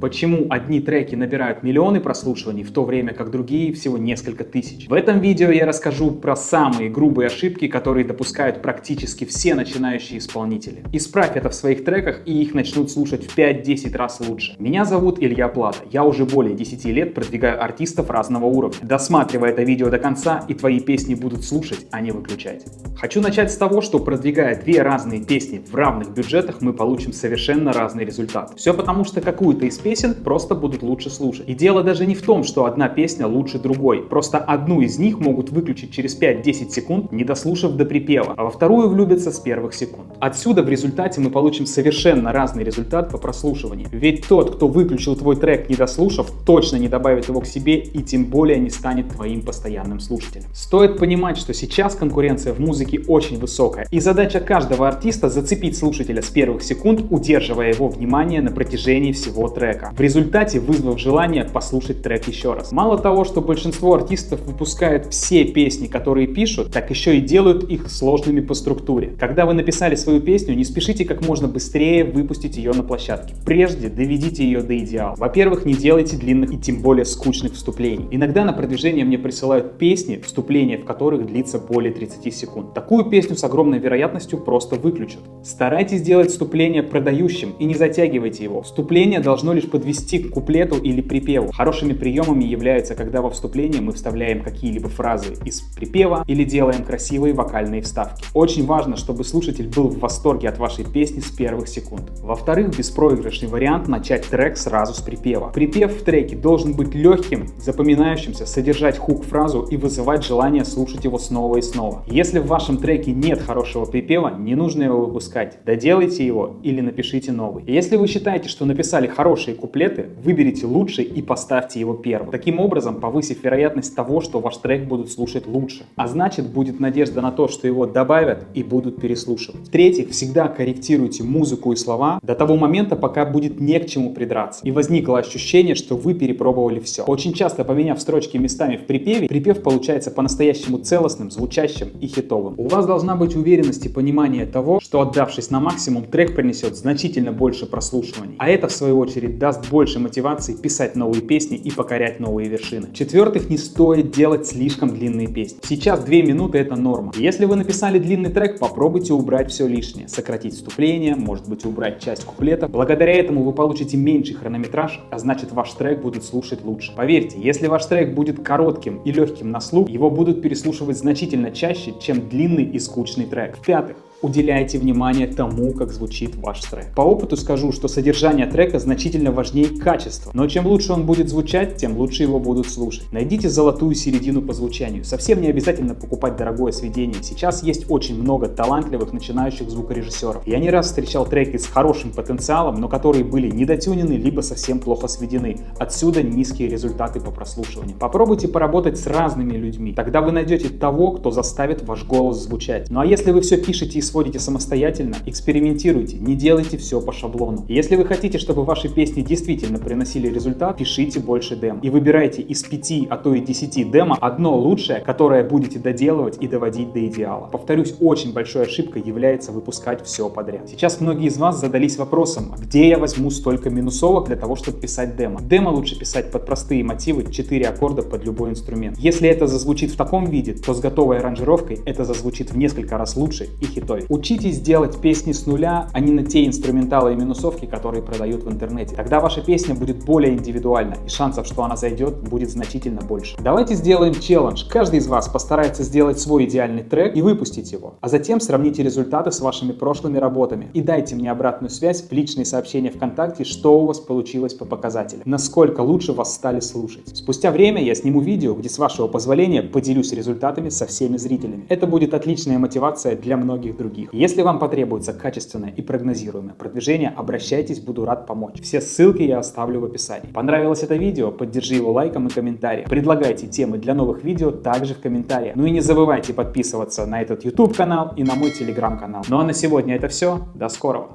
Почему одни треки набирают миллионы прослушиваний, в то время как другие всего несколько тысяч? В этом видео я расскажу про самые грубые ошибки, которые допускают практически все начинающие исполнители. Исправь это в своих треках и их начнут слушать в 5-10 раз лучше. Меня зовут Илья Плата, я уже более 10 лет продвигаю артистов разного уровня. Досматривай это видео до конца и твои песни будут слушать, а не выключать. Хочу начать с того, что продвигая две разные песни в равных бюджетах, мы получим совершенно разный результат. Все потому, что какую-то из просто будут лучше слушать. И дело даже не в том, что одна песня лучше другой. Просто одну из них могут выключить через 5-10 секунд, не дослушав до припева, а во вторую влюбятся с первых секунд. Отсюда в результате мы получим совершенно разный результат по прослушиванию. Ведь тот, кто выключил твой трек не дослушав, точно не добавит его к себе и тем более не станет твоим постоянным слушателем. Стоит понимать, что сейчас конкуренция в музыке очень высокая, и задача каждого артиста зацепить слушателя с первых секунд, удерживая его внимание на протяжении всего трека. В результате вызвав желание послушать трек еще раз. Мало того, что большинство артистов выпускают все песни, которые пишут, так еще и делают их сложными по структуре. Когда вы написали свою песню, не спешите как можно быстрее выпустить ее на площадке. Прежде доведите ее до идеала. Во-первых, не делайте длинных и тем более скучных вступлений. Иногда на продвижение мне присылают песни, вступление в которых длится более 30 секунд. Такую песню с огромной вероятностью просто выключат. Старайтесь делать вступление продающим и не затягивайте его. Вступление должно лишь подвести подвести к куплету или припеву. Хорошими приемами являются, когда во вступлении мы вставляем какие-либо фразы из припева или делаем красивые вокальные вставки. Очень важно, чтобы слушатель был в восторге от вашей песни с первых секунд. Во-вторых, беспроигрышный вариант начать трек сразу с припева. Припев в треке должен быть легким, запоминающимся, содержать хук-фразу и вызывать желание слушать его снова и снова. Если в вашем треке нет хорошего припева, не нужно его выпускать. Доделайте его или напишите новый. Если вы считаете, что написали хорошие куплеты, выберите лучший и поставьте его первым. Таким образом, повысив вероятность того, что ваш трек будут слушать лучше. А значит, будет надежда на то, что его добавят и будут переслушивать. В-третьих, всегда корректируйте музыку и слова до того момента, пока будет не к чему придраться. И возникло ощущение, что вы перепробовали все. Очень часто, поменяв строчки местами в припеве, припев получается по-настоящему целостным, звучащим и хитовым. У вас должна быть уверенность и понимание того, что отдавшись на максимум, трек принесет значительно больше прослушиваний. А это, в свою очередь, даст больше больше мотивации писать новые песни и покорять новые вершины. В-четвертых, не стоит делать слишком длинные песни. Сейчас 2 минуты это норма. Если вы написали длинный трек, попробуйте убрать все лишнее. Сократить вступление, может быть убрать часть куплета. Благодаря этому вы получите меньший хронометраж, а значит ваш трек будут слушать лучше. Поверьте, если ваш трек будет коротким и легким на слух, его будут переслушивать значительно чаще, чем длинный и скучный трек. В-пятых, уделяйте внимание тому, как звучит ваш трек. По опыту скажу, что содержание трека значительно важнее качества, но чем лучше он будет звучать, тем лучше его будут слушать. Найдите золотую середину по звучанию. Совсем не обязательно покупать дорогое сведение. Сейчас есть очень много талантливых начинающих звукорежиссеров. Я не раз встречал треки с хорошим потенциалом, но которые были недотюнены либо совсем плохо сведены. Отсюда низкие результаты по прослушиванию. Попробуйте поработать с разными людьми. Тогда вы найдете того, кто заставит ваш голос звучать. Ну а если вы все пишете из сводите самостоятельно, экспериментируйте, не делайте все по шаблону. Если вы хотите, чтобы ваши песни действительно приносили результат, пишите больше дем. И выбирайте из 5, а то и 10 демо одно лучшее, которое будете доделывать и доводить до идеала. Повторюсь, очень большой ошибкой является выпускать все подряд. Сейчас многие из вас задались вопросом, а где я возьму столько минусовок для того, чтобы писать демо? Демо лучше писать под простые мотивы, 4 аккорда под любой инструмент. Если это зазвучит в таком виде, то с готовой аранжировкой это зазвучит в несколько раз лучше и хитой крутой. Учитесь делать песни с нуля, а не на те инструменталы и минусовки, которые продают в интернете. Тогда ваша песня будет более индивидуальна, и шансов, что она зайдет, будет значительно больше. Давайте сделаем челлендж. Каждый из вас постарается сделать свой идеальный трек и выпустить его, а затем сравните результаты с вашими прошлыми работами и дайте мне обратную связь в личные сообщения ВКонтакте, что у вас получилось по показателям, насколько лучше вас стали слушать. Спустя время я сниму видео, где с вашего позволения поделюсь результатами со всеми зрителями. Это будет отличная мотивация для многих других других. Если вам потребуется качественное и прогнозируемое продвижение, обращайтесь, буду рад помочь. Все ссылки я оставлю в описании. Понравилось это видео? Поддержи его лайком и комментарием. Предлагайте темы для новых видео также в комментариях. Ну и не забывайте подписываться на этот YouTube канал и на мой телеграм канал. Ну а на сегодня это все. До скорого!